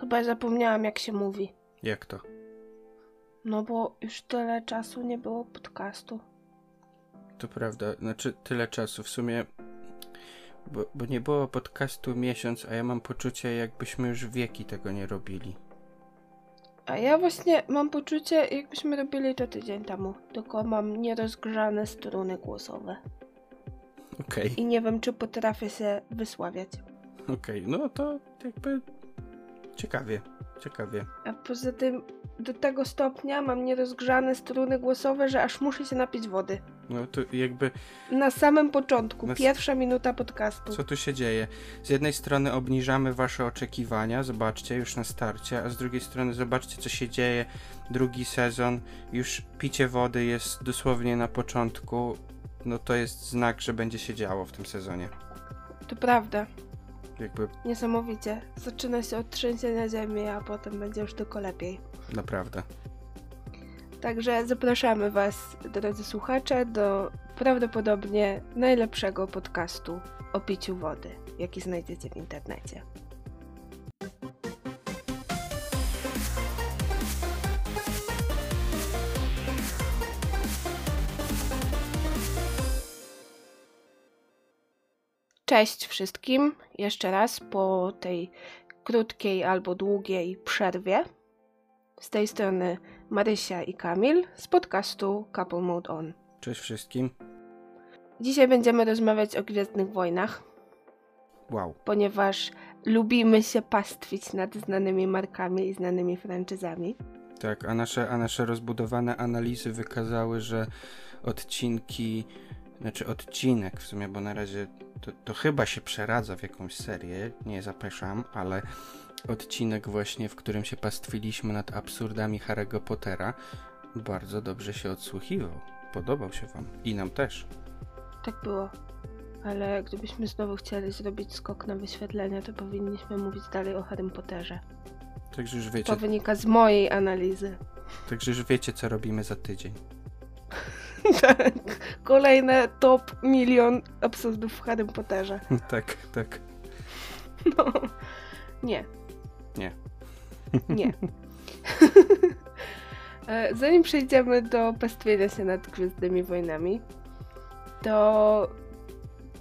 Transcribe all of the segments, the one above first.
Chyba zapomniałam, jak się mówi. Jak to? No bo już tyle czasu nie było podcastu. To prawda, znaczy tyle czasu w sumie, bo, bo nie było podcastu miesiąc, a ja mam poczucie, jakbyśmy już wieki tego nie robili. A ja właśnie mam poczucie, jakbyśmy robili to tydzień temu, tylko mam nierozgrzane struny głosowe. Okej, I nie wiem, czy potrafię się wysławiać. okej, no to jakby ciekawie, ciekawie. A poza tym do tego stopnia mam nierozgrzane struny głosowe, że aż muszę się napić wody. No to jakby Na samym początku, Na pierwsza minuta podcastu. Co tu się dzieje? Z jednej strony obniżamy wasze oczekiwania, zobaczcie, już na starcie, a z drugiej strony zobaczcie, co się dzieje. Drugi sezon, już picie wody jest dosłownie na początku. No to jest znak, że będzie się działo w tym sezonie. To prawda, Jakby niesamowicie. Zaczyna się od trzęsienia ziemi, a potem będzie już tylko lepiej. naprawdę. Także zapraszamy Was, drodzy słuchacze, do prawdopodobnie najlepszego podcastu o piciu wody, jaki znajdziecie w internecie. Cześć wszystkim, jeszcze raz po tej krótkiej albo długiej przerwie. Z tej strony Marysia i Kamil z podcastu Couple Mode On. Cześć wszystkim. Dzisiaj będziemy rozmawiać o Gwiezdnych Wojnach, Wow. ponieważ lubimy się pastwić nad znanymi markami i znanymi franczyzami. Tak, a nasze, a nasze rozbudowane analizy wykazały, że odcinki, znaczy odcinek w sumie, bo na razie to, to chyba się przeradza w jakąś serię, nie zapeszam, ale odcinek właśnie, w którym się pastwiliśmy nad absurdami Harry'ego Pottera, bardzo dobrze się odsłuchiwał. Podobał się wam. I nam też. Tak było. Ale gdybyśmy znowu chcieli zrobić skok na wyświetlenia, to powinniśmy mówić dalej o Harrym Potterze. Także już wiecie, To wynika z mojej analizy. także już wiecie co robimy za tydzień. tak. Kolejne top milion absurdów w Harrym Potterze. tak, tak. No. Nie. Nie. Nie. E, Zanim przejdziemy do pastwienia się nad Gwiezdnymi Wojnami, to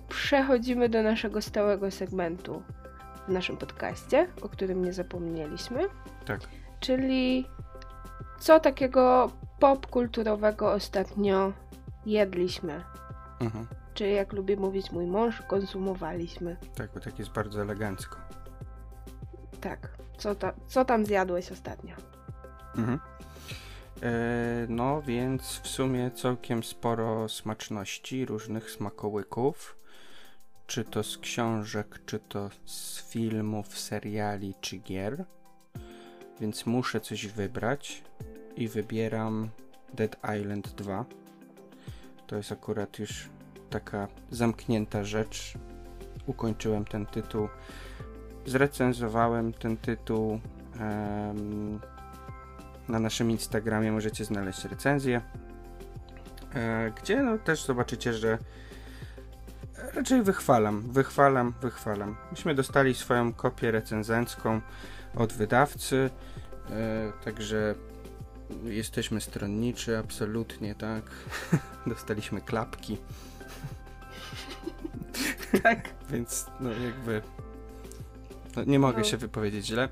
przechodzimy do naszego stałego segmentu w naszym podcaście, o którym nie zapomnieliśmy, Tak. czyli co takiego popkulturowego ostatnio jedliśmy. Mhm. Czy jak lubi mówić mój mąż, konsumowaliśmy. Tak, bo tak jest bardzo elegancko. Tak. Co, ta, co tam zjadłeś ostatnio? Mhm. E, no, więc w sumie całkiem sporo smaczności, różnych smakołyków. Czy to z książek, czy to z filmów, seriali, czy gier. Więc muszę coś wybrać i wybieram Dead Island 2. To jest akurat już taka zamknięta rzecz. Ukończyłem ten tytuł. Zrecenzowałem ten tytuł. na naszym Instagramie możecie znaleźć recenzję, e, gdzie no też zobaczycie, że raczej wychwalam, wychwalam, wychwalam. Myśmy dostali swoją kopię recenzencką od wydawcy, e, także jesteśmy stronniczy, absolutnie, tak. Dostaliśmy klapki. Tak. Więc no jakby no, nie mogę No. się wypowiedzieć źle.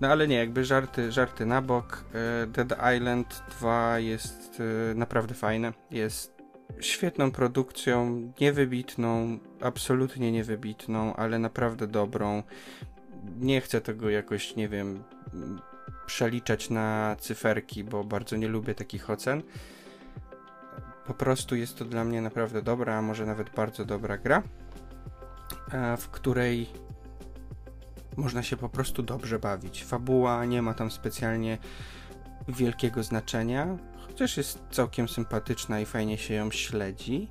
No ale nie, jakby żarty, żarty na bok. e, Dead Island 2 jest e, naprawdę fajne. Jest świetną produkcją, niewybitną, absolutnie niewybitną, ale naprawdę dobrą. Nie chcę tego jakoś, nie wiem, przeliczać na cyferki, bo bardzo nie lubię takich ocen. Po prostu jest to dla mnie naprawdę dobra, a może nawet bardzo dobra gra, e, w której można się po prostu dobrze bawić. Fabuła nie ma tam specjalnie wielkiego znaczenia, chociaż jest całkiem sympatyczna i fajnie się ją śledzi.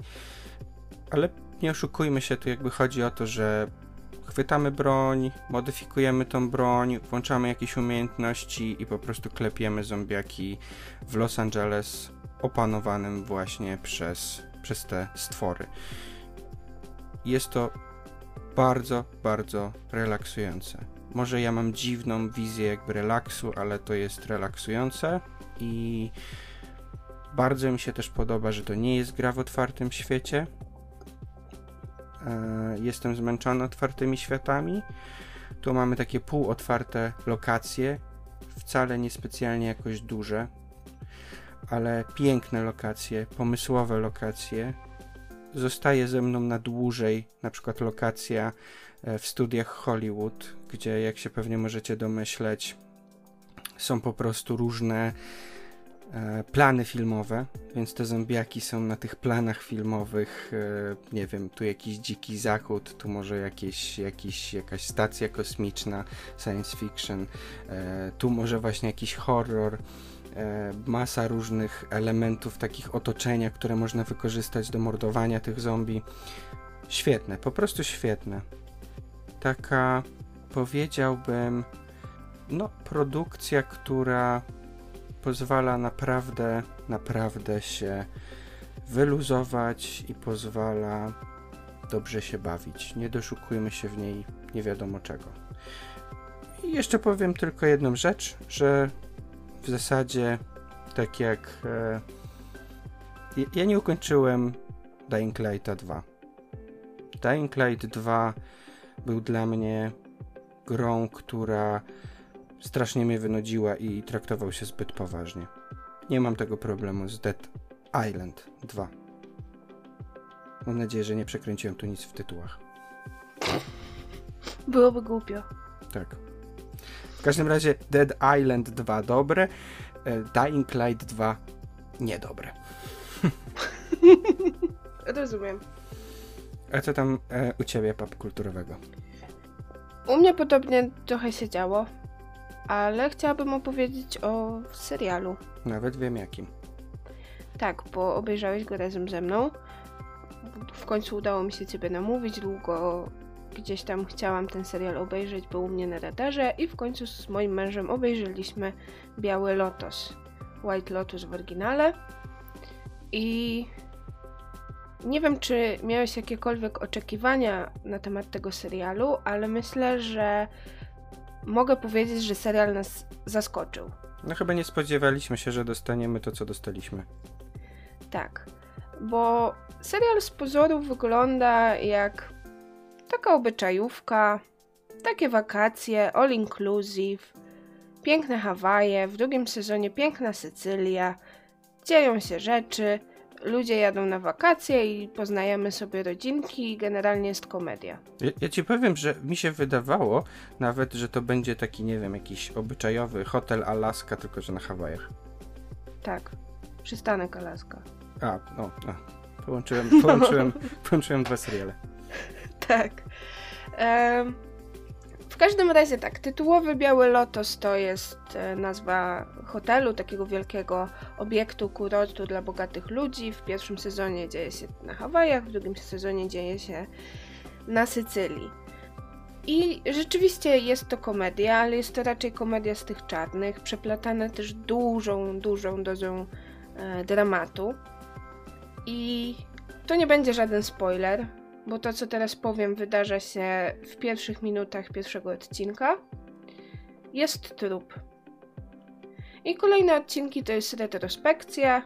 Ale nie oszukujmy się, tu jakby chodzi o to, że chwytamy broń, modyfikujemy tą broń, włączamy jakieś umiejętności i po prostu klepiemy zombiaki w Los Angeles opanowanym właśnie przez, przez te stwory. Jest to bardzo, bardzo relaksujące. może ja mam dziwną wizję jakby relaksu, ale to jest relaksujące i bardzo mi się też podoba, że to nie jest gra w otwartym świecie. E, jestem zmęczony otwartymi światami. Tu mamy takie półotwarte lokacje, wcale niespecjalnie jakoś duże, ale piękne lokacje, pomysłowe lokacje. Zostaje ze mną na dłużej, na przykład lokacja e, w studiach Hollywood, gdzie jak się pewnie możecie domyśleć, są po prostu różne plany filmowe, więc te zombiaki są na tych planach filmowych, e, nie wiem, tu jakiś dziki zachód, tu może jakieś, jakiś, jakaś stacja kosmiczna, science fiction, e, tu może właśnie jakiś horror, e, masa różnych elementów takich otoczenia, które można wykorzystać do mordowania tych zombie. Świetne, po prostu świetne. Taka, powiedziałbym, no, produkcja, która pozwala naprawdę, naprawdę się wyluzować i pozwala dobrze się bawić. Nie doszukujmy się w niej nie wiadomo czego. I jeszcze powiem tylko jedną rzecz, że w zasadzie tak jak e, ja nie ukończyłem Dying Lighta 2. Dying Light 2 był dla mnie grą, która strasznie mnie wynudziła i traktował się zbyt poważnie. Nie mam tego problemu z Dead Island 2. Mam nadzieję, że nie przekręciłem tu nic w tytułach. Byłoby głupio. Tak. W każdym razie Dead Island 2 dobre, e, Dying Light 2 niedobre. Rozumiem. A co tam e, u ciebie pop kulturowego? U mnie podobnie trochę się działo, ale chciałabym opowiedzieć o serialu. Nawet wiem jakim. Tak, bo obejrzałeś go razem ze mną. W końcu udało mi się ciebie namówić. Długo gdzieś tam chciałam ten serial obejrzeć, był u mnie na radarze i w końcu z moim mężem obejrzeliśmy Biały Lotos. White Lotus w oryginale. I nie wiem, czy miałeś jakiekolwiek oczekiwania na temat tego serialu, ale myślę, że mogę powiedzieć, że serial nas zaskoczył. No chyba nie spodziewaliśmy się, że dostaniemy to, co dostaliśmy. Tak, bo serial z pozoru wygląda jak taka obyczajówka, takie wakacje, all inclusive, piękne Hawaje, w drugim sezonie piękna Sycylia, dzieją się rzeczy, ludzie jadą na wakacje i poznajemy sobie rodzinki i generalnie jest komedia. Ja, ja, ci powiem, że mi się wydawało nawet, że to będzie taki, nie wiem, jakiś obyczajowy hotel Alaska, tylko że na Hawajach. Tak, przystanek Alaska. A, no, no. Połączyłem, połączyłem, połączyłem dwa seriale. Tak. Um, każdym razie tak, tytułowy Biały Lotos to jest e, nazwa hotelu, takiego wielkiego obiektu kurortu dla bogatych ludzi. W pierwszym sezonie dzieje się na Hawajach, w drugim sezonie dzieje się na Sycylii. I rzeczywiście jest to komedia, ale jest to raczej komedia z tych czarnych, przeplatana też dużą, dużą dozą e, dramatu. I to nie będzie żaden spoiler, bo to, co teraz powiem, wydarza się w pierwszych minutach pierwszego odcinka. Jest trup. I kolejne odcinki to jest retrospekcja.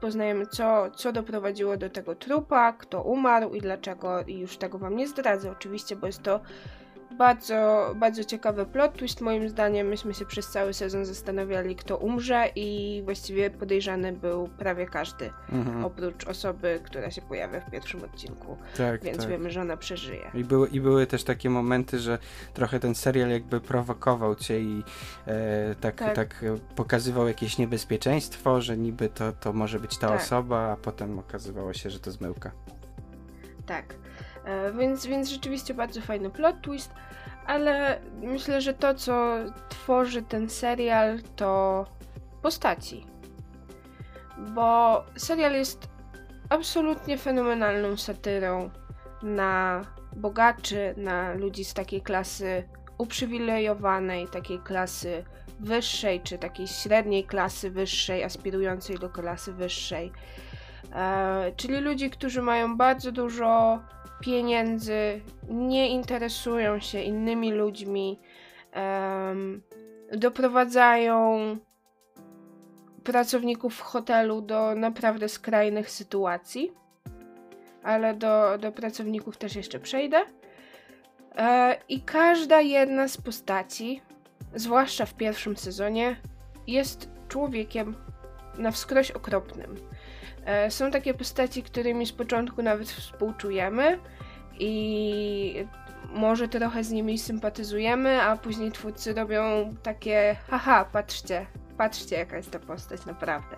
Poznajemy, co, co doprowadziło do tego trupa, kto umarł i dlaczego. I już tego wam nie zdradzę, oczywiście, bo jest to bardzo, bardzo ciekawy plot twist moim zdaniem. Myśmy się przez cały sezon zastanawiali, kto umrze i właściwie podejrzany był prawie każdy, mhm. oprócz osoby, która się pojawia w pierwszym odcinku. Tak, Więc tak. wiemy, że ona przeżyje. I były, I były też takie momenty, że trochę ten serial jakby prowokował cię i e, tak, tak. tak pokazywał jakieś niebezpieczeństwo, że niby to, to może być ta tak. osoba, a potem okazywało się, że to zmyłka. Tak. E, więc, więc rzeczywiście bardzo fajny plot twist, ale myślę, że to, co tworzy ten serial, to postaci. Bo serial jest absolutnie fenomenalną satyrą na bogaczy, na ludzi z takiej klasy uprzywilejowanej, takiej klasy wyższej, czy takiej średniej klasy wyższej, aspirującej do klasy wyższej. E, czyli ludzi, którzy mają bardzo dużo pieniędzy, nie interesują się innymi ludźmi, um, doprowadzają pracowników hotelu do naprawdę skrajnych sytuacji, ale do, do pracowników też jeszcze przejdę. E, I każda jedna z postaci, zwłaszcza w pierwszym sezonie, jest człowiekiem na wskroś okropnym. E, są takie postaci, którymi z początku nawet współczujemy i może trochę z nimi sympatyzujemy, a później twórcy robią takie haha, patrzcie, patrzcie jaka jest ta postać naprawdę.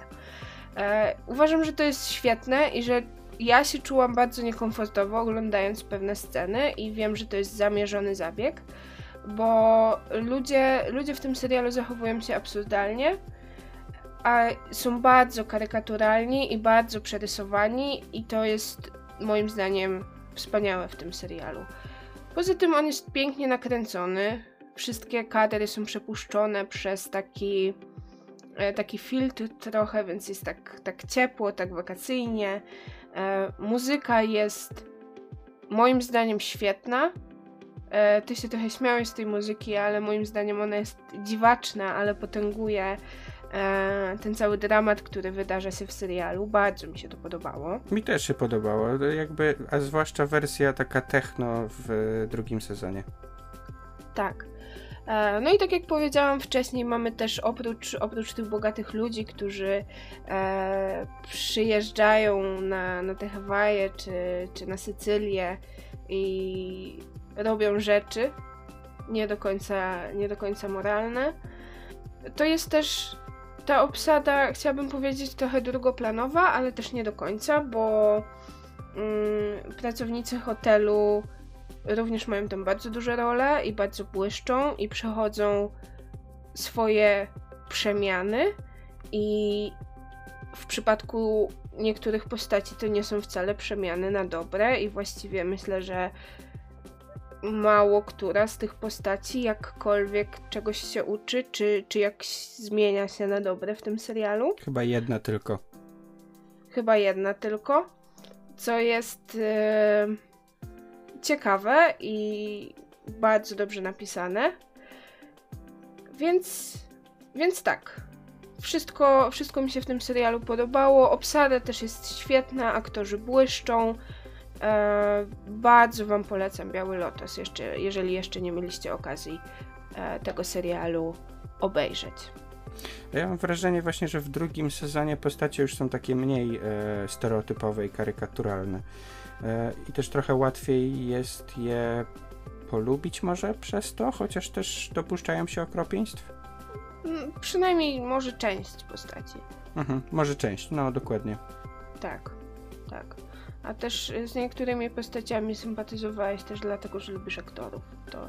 E, uważam, że to jest świetne i że ja się czułam bardzo niekomfortowo oglądając pewne sceny i wiem, że to jest zamierzony zabieg, bo ludzie, ludzie w tym serialu zachowują się absurdalnie, a są bardzo karykaturalni i bardzo przerysowani i to jest moim zdaniem wspaniałe w tym serialu. Poza tym on jest pięknie nakręcony. Wszystkie kadry są przepuszczone przez taki e, taki filtr trochę, więc jest tak, tak ciepło, tak wakacyjnie. E, muzyka jest moim zdaniem świetna. E, ty się trochę śmiałeś z tej muzyki, ale moim zdaniem ona jest dziwaczna, ale potęguje ten cały dramat, który wydarza się w serialu. Bardzo mi się to podobało. Mi też się podobało, jakby, a zwłaszcza wersja taka techno w drugim sezonie. Tak. E, no i tak jak powiedziałam wcześniej, mamy też oprócz, oprócz tych bogatych ludzi, którzy e, przyjeżdżają na, na te Hawaje czy, czy na Sycylię i robią rzeczy nie do końca, nie do końca moralne, to jest też ta obsada, chciałabym powiedzieć, trochę drugoplanowa, ale też nie do końca, bo mm, pracownicy hotelu również mają tam bardzo duże role i bardzo błyszczą i przechodzą swoje przemiany i w przypadku niektórych postaci to nie są wcale przemiany na dobre i właściwie myślę, że mało która z tych postaci jakkolwiek czegoś się uczy, czy, czy jak zmienia się na dobre w tym serialu. Chyba jedna tylko. Chyba jedna tylko. Co jest yy, ciekawe i bardzo dobrze napisane. Więc, więc tak. Wszystko, wszystko mi się w tym serialu podobało. Obsada też jest świetna, aktorzy błyszczą. E, bardzo Wam polecam Biały Lotos, jeszcze, jeżeli jeszcze nie mieliście okazji e, tego serialu obejrzeć. Ja mam wrażenie właśnie, że w drugim sezonie postacie już są takie mniej e, stereotypowe i karykaturalne. E, I też trochę łatwiej jest je polubić może przez to, chociaż też dopuszczają się okropieństw? Mm, przynajmniej może część postaci. Mhm, może część, no dokładnie. Tak, tak. A też z niektórymi postaciami sympatyzowałeś też dlatego, że lubisz aktorów. To,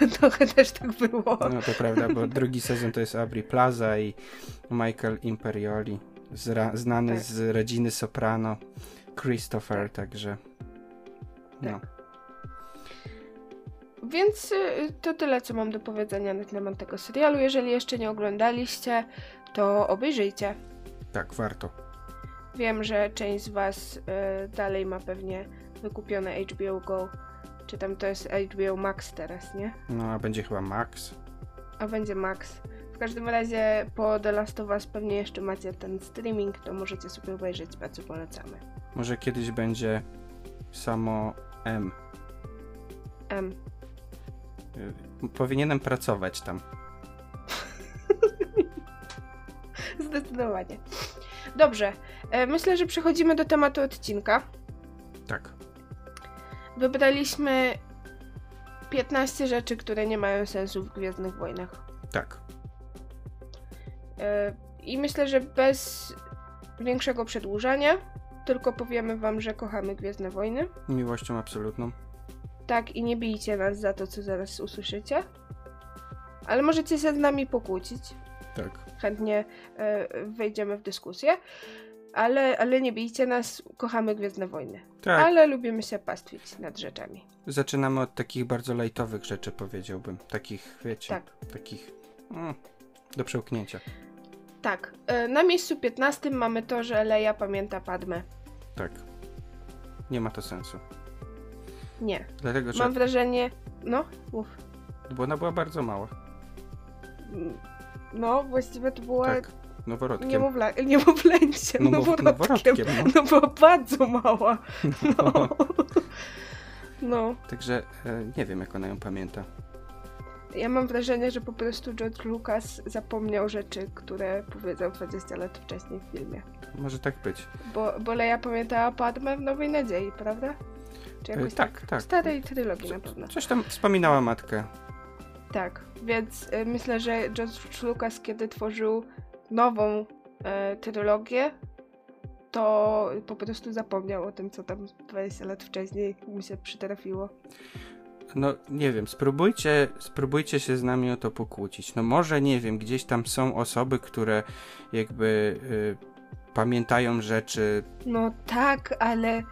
to trochę też tak było. No to prawda, bo drugi sezon to jest Abri Plaza i Michael Imperioli, znany tak. z rodziny Soprano, Christopher, tak. także no. Tak. Więc y, to tyle, co mam do powiedzenia na temat tego serialu. Jeżeli jeszcze nie oglądaliście, to obejrzyjcie. Tak, warto. Wiem, że część z Was y, dalej ma pewnie wykupione HBO Go. Czy tam to jest HBO Max teraz, nie? No, a będzie chyba Max. A będzie Max. W każdym razie po The Last of Us pewnie jeszcze macie ten streaming, to możecie sobie obejrzeć, bardzo polecamy. Może kiedyś będzie samo M. M. Y, powinienem pracować tam. Zdecydowanie. Dobrze. E, myślę, że przechodzimy do tematu odcinka. Tak. Wybraliśmy 15 rzeczy, które nie mają sensu w Gwiezdnych Wojnach. Tak. E, I myślę, że bez większego przedłużania, tylko powiemy wam, że kochamy Gwiezdne Wojny. Miłością absolutną. Tak, i nie bijcie nas za to, co zaraz usłyszycie. Ale możecie się z nami pokłócić. Tak. Chętnie e, wejdziemy w dyskusję. Ale, ale nie bijcie nas, kochamy Gwiezdne Wojny. Tak. Ale lubimy się pastwić nad rzeczami. Zaczynamy od takich bardzo lajtowych rzeczy, powiedziałbym. Takich, wiecie, tak. takich mm, do przełknięcia. Tak. E, na miejscu 15 mamy to, że Leia pamięta Padmę. Tak. Nie ma to sensu. Nie. Dlatego, że... Mam wrażenie... No, mów. Bo ona była bardzo mała. No, właściwie to była Tak, noworodkiem. niemowla... niemowlęciem, Nowo- noworodkiem. noworodkiem, no. No była bardzo mała. No. no. Także e, nie wiem, jak ona ją pamięta. Ja mam wrażenie, że po prostu George Lucas zapomniał rzeczy, które powiedział 20 lat wcześniej w filmie. Może tak być. Bo, bo Leia pamiętała Padmę w Nowej Nadziei, prawda? Czy jakoś E, tak, W tak. starej trylogii na pewno. Coś tam wspominała matkę. Tak, więc y, myślę, że George Lucas, kiedy tworzył nową e, trylogię, to po prostu zapomniał o tym, co tam 20 lat wcześniej mu się przytrafiło. No nie wiem, spróbujcie, spróbujcie się z nami o to pokłócić. No może nie wiem, gdzieś tam są osoby, które jakby y, pamiętają rzeczy. No tak, ale y,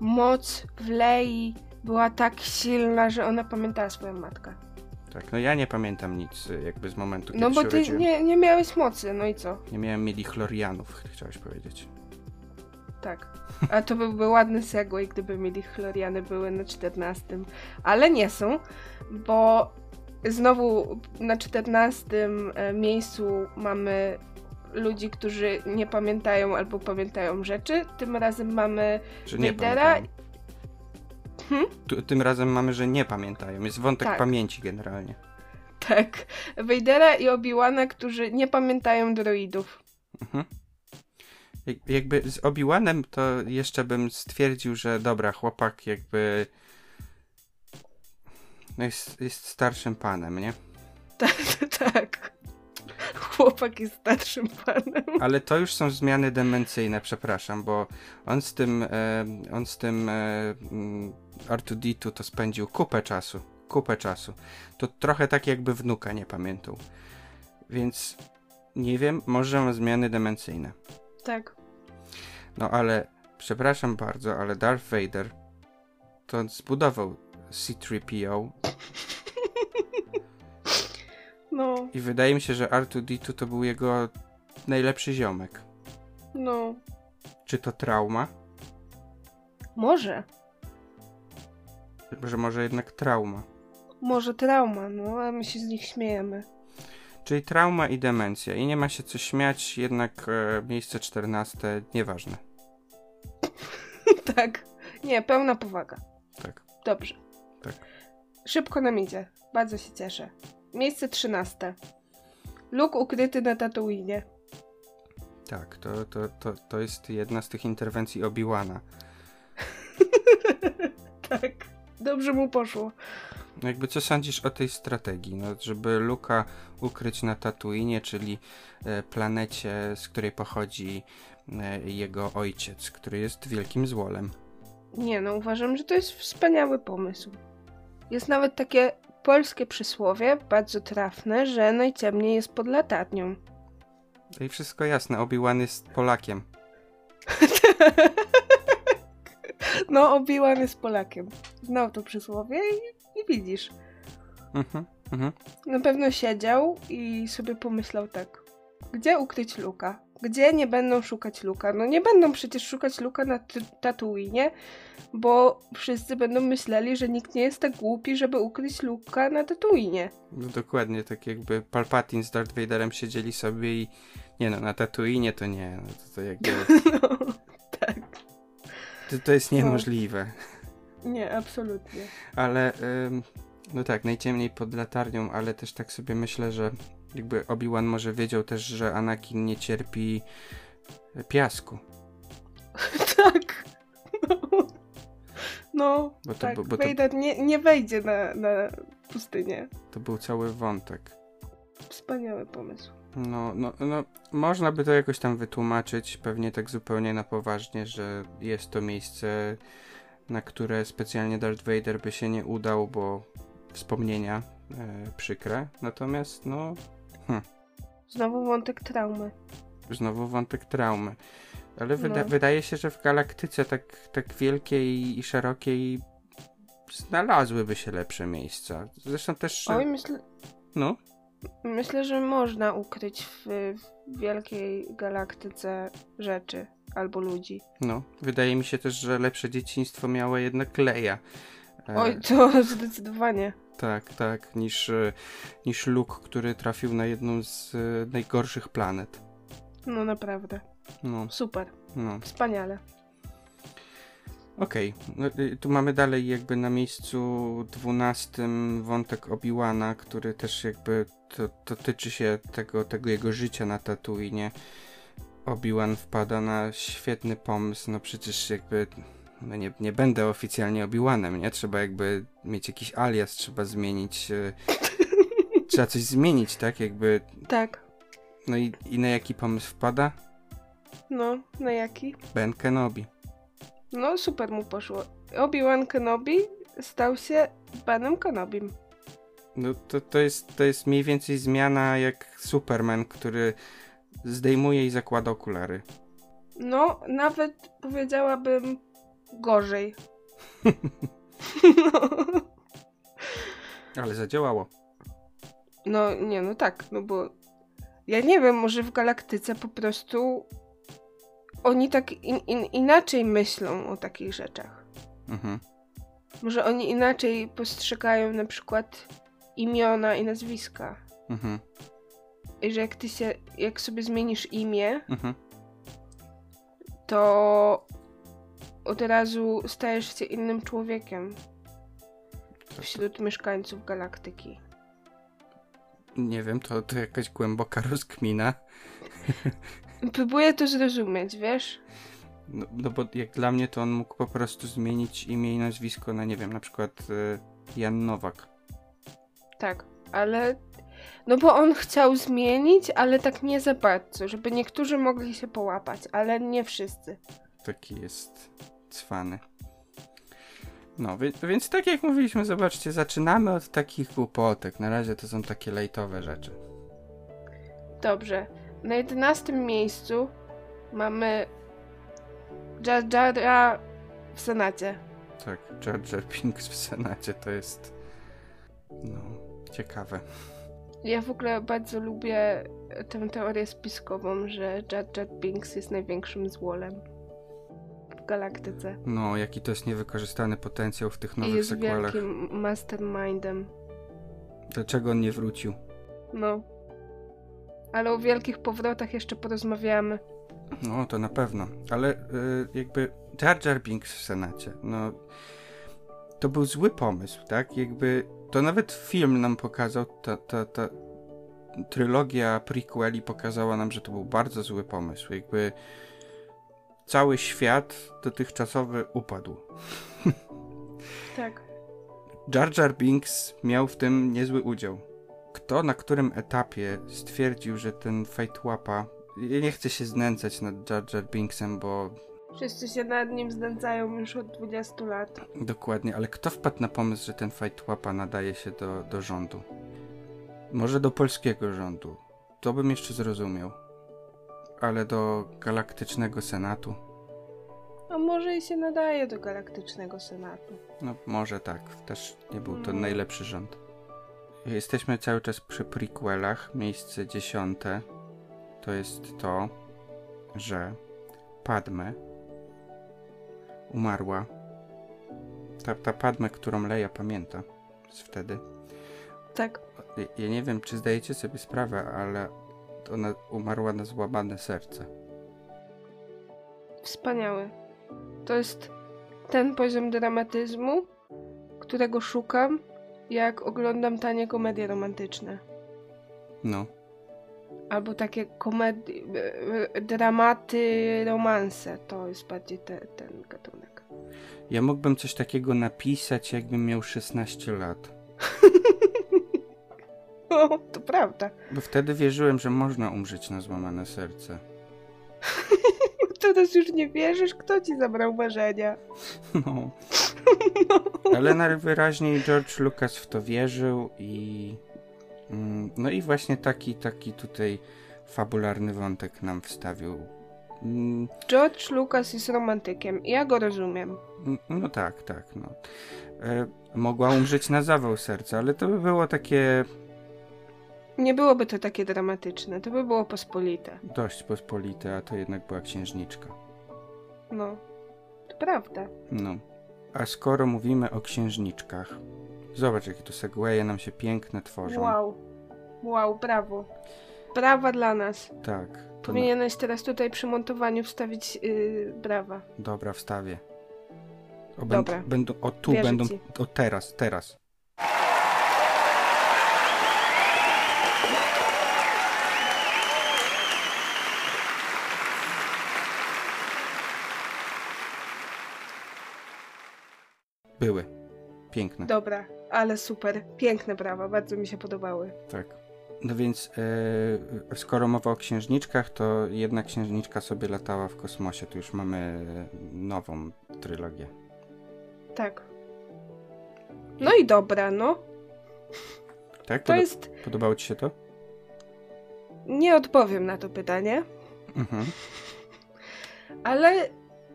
moc w Lei była tak silna, że ona pamiętała swoją matkę. Tak, no ja nie pamiętam nic y, jakby z momentu, kiedy No bo się ty urodziłem. nie, nie miałeś mocy, no i co? nie miałem mieli-chlorianów, chciałeś powiedzieć. Tak. A to byłby ładny segway, gdyby mieli chloriany były na 14. Ale nie są, bo znowu na 14 e, miejscu mamy ludzi, którzy nie pamiętają albo pamiętają rzeczy. Tym razem mamy pamiętają. Hmm? Tym razem mamy, że nie pamiętają. Jest wątek Tak. pamięci generalnie. tak, Vadera i Obi-Wana, którzy nie pamiętają droidów. Mhm. Jak- Jakby z Obi-Wanem to jeszcze bym stwierdził, że dobra, chłopak jakby no jest, jest starszym panem, nie? Tak, tak. Chłopak jest starszym panem. Ale to już są zmiany demencyjne, przepraszam, bo on z tym, e, on z tym e, mm, R2D2 to spędził kupę czasu, kupę czasu. To trochę tak jakby wnuka nie pamiętał. Więc nie wiem, może ma zmiany demencyjne. Tak. No ale, przepraszam bardzo, ale Darth Vader to zbudował C-3PO No, i wydaje mi się, że R2D2 to był jego najlepszy ziomek. no. Czy to trauma? Może. Że może jednak trauma. Może trauma, no, a my się z nich śmiejemy. Czyli trauma i demencja. I nie ma się co śmiać, jednak e, miejsce 14 nieważne. tak. Nie, pełna powaga. Tak. Dobrze. Tak. Szybko nam idzie. Bardzo się cieszę. Miejsce trzynaste. Luke ukryty na Tatooine. Tak, to, to, to, to jest jedna z tych interwencji Obi-Wana. tak. Dobrze mu poszło. No jakby co sądzisz o tej strategii? No, żeby Luka ukryć na Tatooine, czyli e, planecie, z której pochodzi e, jego ojciec, który jest wielkim złolem. Nie no, uważam, że to jest wspaniały pomysł. Jest nawet takie polskie przysłowie, bardzo trafne, że najciemniej jest pod latarnią. No I wszystko jasne, Obi-Wan jest Polakiem. no, Obi-Wan jest Polakiem. Znał to przysłowie i, i widzisz. Mhm, mhm. Na pewno siedział i sobie pomyślał tak. Gdzie ukryć Luka? Gdzie nie będą szukać Luka? No nie będą przecież szukać Luka na Tatooine, bo wszyscy będą myśleli, że nikt nie jest tak głupi, żeby ukryć Luka na Tatooine. No dokładnie, tak jakby Palpatine z Darth Vaderem siedzieli sobie i nie no, na Tatooine to nie, no to, to jakby, No, tak. to, to jest niemożliwe. Nie, absolutnie. Ale, ym, no tak, najciemniej pod latarnią, ale też tak sobie myślę, że jakby Obi-Wan może wiedział też, że Anakin nie cierpi piasku. tak. No, no Bo to tak. bu- bo to- Vader nie, nie wejdzie na, na pustynię. To był cały wątek. Wspaniały pomysł. No, no, no, można by to jakoś tam wytłumaczyć, pewnie tak zupełnie na poważnie, że jest to miejsce, na które specjalnie Darth Vader by się nie udał, bo wspomnienia e, przykre. Natomiast, no, Znowu wątek traumy. znowu wątek traumy. Ale wyda- No. wydaje się, że w galaktyce tak, tak wielkiej i szerokiej znalazłyby się lepsze miejsca. Zresztą też, Oj, myślę, no, myślę, że można ukryć w, w wielkiej galaktyce rzeczy albo ludzi. No, wydaje mi się też, że lepsze dzieciństwo miała jednak Leia. E, Oj, to zdecydowanie. Tak, tak, niż, e, niż Luke, który trafił na jedną z e, najgorszych planet. No naprawdę. No, Super. no. Wspaniale. Okej, no, y, tu mamy dalej jakby na miejscu dwunastym wątek Obi-Wana, który też jakby to, to tyczy się tego, tego jego życia na Tatooine. Obi-Wan wpada na świetny pomysł, no przecież jakby no nie, nie będę oficjalnie Obi-Wanem, nie? Trzeba jakby mieć jakiś alias, trzeba zmienić, y, trzeba coś zmienić, tak? Jakby, Tak. no i, i na jaki pomysł wpada? No, na jaki? Ben Kenobi. No, super mu poszło. Obi-Wan Kenobi stał się Benem Kenobim. No to, to, jest, to jest mniej więcej zmiana jak Superman, który zdejmuje i zakłada okulary. No, nawet powiedziałabym gorzej. no. Ale zadziałało. no, nie, no tak, no bo ja nie wiem, może w galaktyce po prostu oni tak in, in, inaczej myślą o takich rzeczach. Mhm. Może oni inaczej postrzegają na przykład imiona i nazwiska. Mhm. I że jak ty się, jak sobie zmienisz imię, Mhm. to od razu stajesz się innym człowiekiem To, wśród mieszkańców galaktyki. nie wiem, to, to jakaś głęboka rozkmina. Próbuję to zrozumieć, wiesz? No, no bo jak dla mnie to on mógł po prostu zmienić imię i nazwisko na, nie wiem, na przykład e, Jan Nowak. Tak, ale. No bo on chciał zmienić, ale tak nie za bardzo, żeby niektórzy mogli się połapać, ale nie wszyscy. Taki jest cwany. No, więc tak jak mówiliśmy, zobaczcie, zaczynamy od takich głupotek. Na razie to są takie lejtowe rzeczy. Dobrze. Na jedenastym miejscu mamy Jar Jara w Senacie. Tak, Jar Jar Binks w Senacie to jest no, ciekawe. Ja w ogóle bardzo lubię tę teorię spiskową, że Jar Jar Binks jest największym złolem galaktyce. No, jaki to jest niewykorzystany potencjał w tych I nowych jest sequelach. wielkim mastermindem. Dlaczego on nie wrócił? No. Ale o wielkich powrotach jeszcze porozmawiamy. No, to na pewno. Ale y, jakby Jar Jar Binks w Senacie, no to był zły pomysł, tak? Jakby to nawet film nam pokazał, ta, ta, ta trylogia prequeli pokazała nam, że to był bardzo zły pomysł. Jakby cały świat dotychczasowy upadł. Tak. Jar Jar Binks miał w tym niezły udział. Kto na którym etapie stwierdził, że ten Fate Łapa... Nie chcę się znęcać nad Jar Jar Binksem, bo Wszyscy się nad nim znęcają już od 20 lat. Dokładnie, ale kto wpadł na pomysł, że ten fight łapa nadaje się do, do rządu? Może do polskiego rządu. To bym jeszcze zrozumiał. Ale do galaktycznego senatu? A może i się nadaje do galaktycznego senatu. No może tak, też nie był to No. najlepszy rząd. Jesteśmy cały czas przy prequelach. Miejsce dziesiąte to jest to, że Padme umarła. Ta, ta Padme, którą Leia pamięta z wtedy. Tak. Ja nie wiem, czy zdajecie sobie sprawę, ale ona umarła na złamane serce. Wspaniały. To jest ten poziom dramatyzmu, którego szukam, jak oglądam tanie komedie romantyczne. No, Albo takie komedie, e, e, dramaty, romanse. To jest bardziej te, ten gatunek. ja mógłbym coś takiego napisać, jakbym miał 16 lat. To prawda. Bo wtedy wierzyłem, że można umrzeć na złamane serce. Teraz już nie wierzysz? Kto ci zabrał marzenia? No. Ale najwyraźniej George Lucas w to wierzył i. mm, No i właśnie taki, taki tutaj fabularny wątek nam wstawił. Mm, George Lucas jest romantykiem. Ja go rozumiem. n- No tak, tak. No. E, mogła umrzeć na zawał serca, ale to by było takie Nie byłoby to takie dramatyczne. To by było pospolite. dość pospolite, a to jednak była księżniczka. No. To prawda. No. A skoro mówimy o księżniczkach, zobacz jakie tu segwaye nam się piękne tworzą. Wow. Wow, brawo. Brawa dla nas. Tak. Powinieneś teraz tutaj przy montowaniu wstawić yy, brawa. Na... Dobra, wstawię. O, Dobra. Będą, o tu Wierzę będą, ci. o teraz, teraz. Były. Piękne. Dobra, ale super. Piękne brawa, bardzo mi się podobały. Tak. No więc, e, skoro mowa o księżniczkach, to jedna księżniczka sobie latała w kosmosie. Tu już mamy nową trylogię. Tak. No i dobra, no. Tak? To jest. Podobało ci się to? Nie odpowiem na to pytanie, Mhm. ale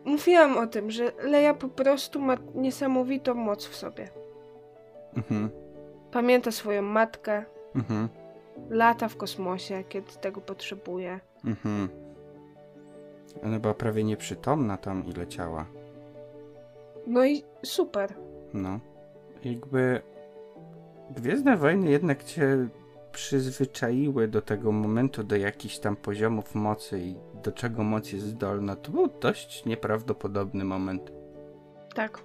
mówiłam o tym, że Leia po prostu ma niesamowitą moc w sobie. Mhm. Pamięta swoją matkę, Mhm. lata w kosmosie, kiedy tego potrzebuje. Mhm. Ona była prawie nieprzytomna tam i leciała. No i super. No. Jakby Gwiezdne Wojny jednak cię przyzwyczaiły do tego momentu, do jakichś tam poziomów mocy i do czego moc jest zdolna. To był dość nieprawdopodobny moment. Tak.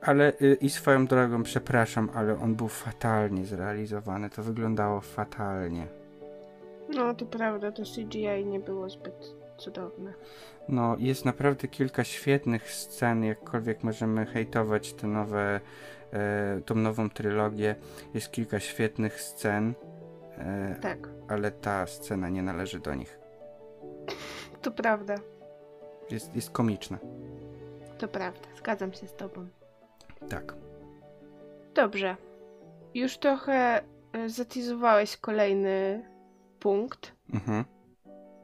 Ale y, i swoją drogą, przepraszam, ale on był fatalnie zrealizowany. To wyglądało fatalnie. No to prawda, to CGI nie było zbyt cudowne. No, jest naprawdę kilka świetnych scen, jakkolwiek możemy hejtować te nowe, e, tą nową trylogię. Jest kilka świetnych scen, e, Tak, ale ta scena nie należy do nich. to prawda. Jest, jest komiczna. To prawda, zgadzam się z tobą. Tak. Dobrze. Już trochę y, zatizowałeś kolejny punkt, Mhm,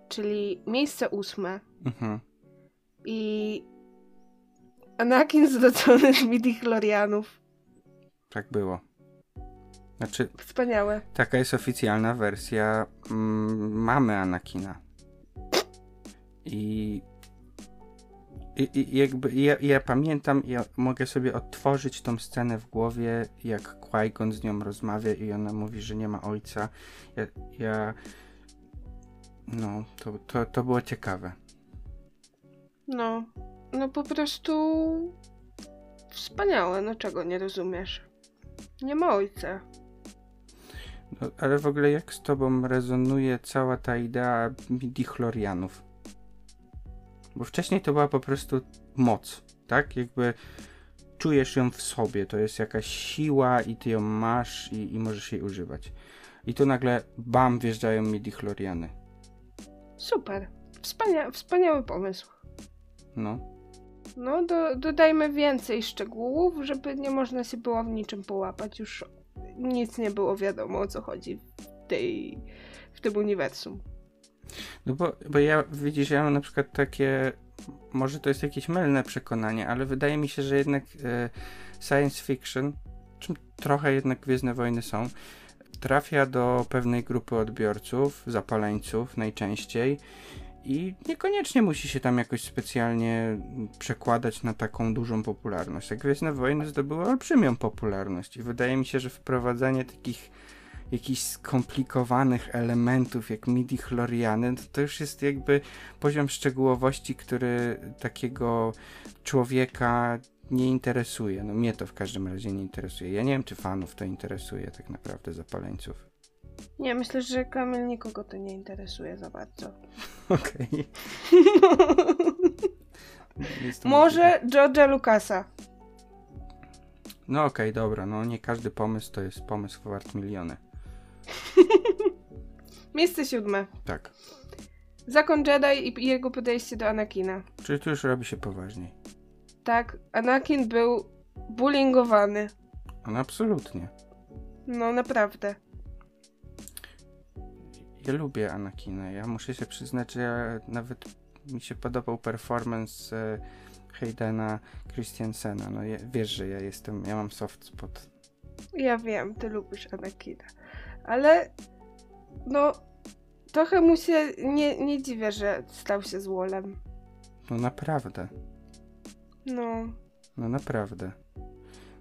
czyli miejsce ósme mhm. i Anakin zrodzony z midichlorianów. Tak było. Znaczy, Wspaniałe. taka jest oficjalna wersja mm, mamy Anakina. I, i, i jakby ja, ja pamiętam, ja mogę sobie odtworzyć tą scenę w głowie, jak Qui-Gon z nią rozmawia i ona mówi, że nie ma ojca. Ja, ja no, to, to, to było ciekawe. No, no po prostu wspaniałe, no czego nie rozumiesz? Nie ma ojca. No, ale w ogóle jak z tobą rezonuje cała ta idea midichlorianów? Bo wcześniej to była po prostu moc, tak? Jakby czujesz ją w sobie, to jest jakaś siła i ty ją masz i, i możesz jej używać. I tu nagle bam, wjeżdżają midichloriany. Super. Wspania wspaniały pomysł. No. No, do, dodajmy więcej szczegółów, żeby nie można się było w niczym połapać. Już nic nie było wiadomo o co chodzi w, tej, w tym uniwersum. No bo, bo ja, widzisz, ja mam na przykład takie, może to jest jakieś mylne przekonanie, ale wydaje mi się, że jednak e, science fiction, czym trochę jednak Gwiezdne Wojny są, trafia do pewnej grupy odbiorców, zapaleńców najczęściej i niekoniecznie musi się tam jakoś specjalnie przekładać na taką dużą popularność. Tak Gwiezdne Wojny zdobyły olbrzymią popularność i wydaje mi się, że wprowadzanie takich jakichś skomplikowanych elementów jak midi-chloriany, to, to już jest jakby poziom szczegółowości, który takiego człowieka nie interesuje. No mnie to w każdym razie nie interesuje. Ja nie wiem, czy fanów to interesuje tak naprawdę zapaleńców. Nie, myślę, że Kamil nikogo to nie interesuje za bardzo. Okej. Może George'a Lucasa. No okej, dobra, no nie każdy pomysł to jest pomysł wart miliony. Miejsce siódme. Tak. Zakon Jedi i jego podejście do Anakina. Czyli tu już robi się poważniej. Tak, Anakin był bullyingowany. No absolutnie. No naprawdę. Ja lubię Anakina. Ja muszę się przyznać, że ja nawet mi się podobał performance e, Haydena Christiansena. No wiesz, że ja jestem, ja mam soft spot. Ja wiem, ty lubisz Anakina. Ale no trochę mu się nie, nie dziwię, że stał się złolem. No naprawdę. No, No naprawdę.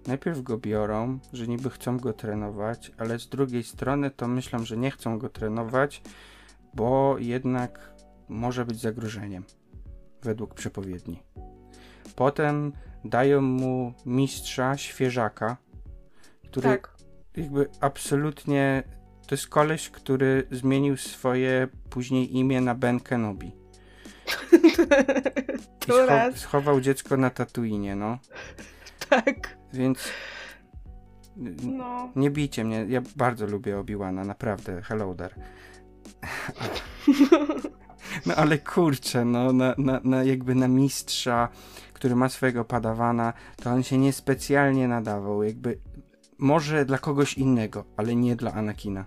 najpierw go biorą, że niby chcą go trenować, ale z drugiej strony to myślą, że nie chcą go trenować, bo jednak może być zagrożeniem, według przepowiedni. Potem dają mu mistrza, świeżaka, który Tak. jakby absolutnie to jest koleś, który zmienił swoje później imię na Ben Kenobi. I scho- schował dziecko na Tatooine, no. Tak. Więc No. nie bijcie mnie, ja bardzo lubię Obi-Wana, naprawdę, hello there. No ale kurczę, no na, na, na jakby na mistrza, który ma swojego padawana, to on się niespecjalnie nadawał, jakby może dla kogoś innego, ale nie dla Anakina.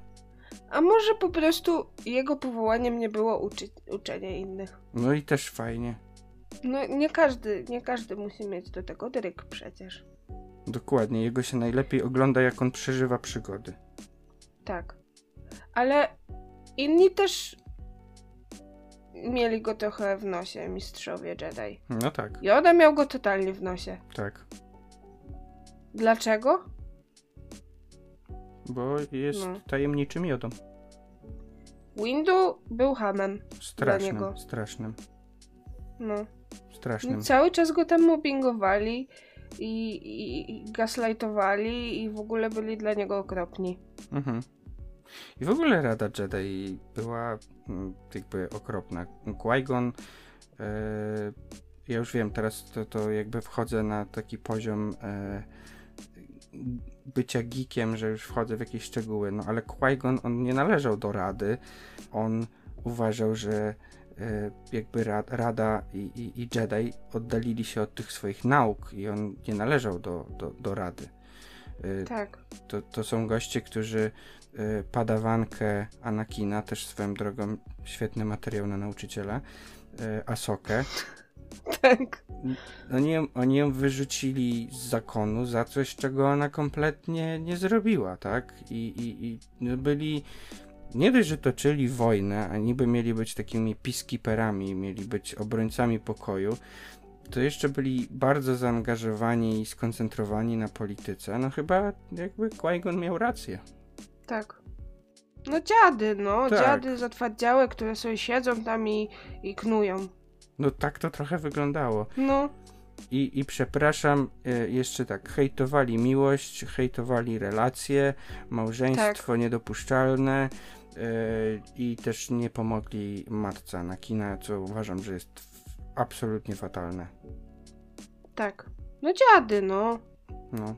A może po prostu jego powołaniem nie było uczy uczenie innych. No i też fajnie. No nie każdy, nie każdy musi mieć do tego dryk przecież. Dokładnie, jego się najlepiej ogląda, jak on przeżywa przygody. Tak. Ale inni też mieli go trochę w nosie, mistrzowie Jedi. No tak, Yoda miał go totalnie w nosie. tak. Dlaczego? Bo jest No. tajemniczym jodą. Windu był hamem. Strasznym, niego. strasznym, No. strasznym. No, cały czas go tam mobbingowali i, i, i gaslightowali i w ogóle byli dla niego okropni. Mhm. I w ogóle Rada Jedi była mm, jakby okropna. Qui-Gon, e, ja już wiem, teraz to, to jakby wchodzę na taki poziom e, bycia geekiem, że już wchodzę w jakieś szczegóły, no ale Qui-Gon, on nie należał do Rady. On uważał, że e, jakby ra, Rada i, i, i Jedi oddalili się od tych swoich nauk i on nie należał do, do, do Rady. E, Tak. to, to są goście, którzy y, padawankę Anakina, też swoją drogą świetny materiał na nauczyciela, Asokę. Tak. Oni ją, oni ją wyrzucili z zakonu za coś, czego ona kompletnie nie zrobiła, tak? I, i, i no byli. Nie dość, że toczyli wojnę, a niby mieli być takimi peacekeeperami, mieli być obrońcami pokoju, to jeszcze byli bardzo zaangażowani i skoncentrowani na polityce. No chyba jakby Qui-Gon miał rację. Tak. No dziady, no. Tak. Dziady zatwardziałe, które sobie siedzą tam i, i knują. No tak to trochę wyglądało. No. I, i przepraszam, e, jeszcze tak, hejtowali miłość, hejtowali relacje, małżeństwo niedopuszczalne e, i też nie pomogli matce Anakina, co uważam, że jest absolutnie fatalne. Tak. No dziady, no. No.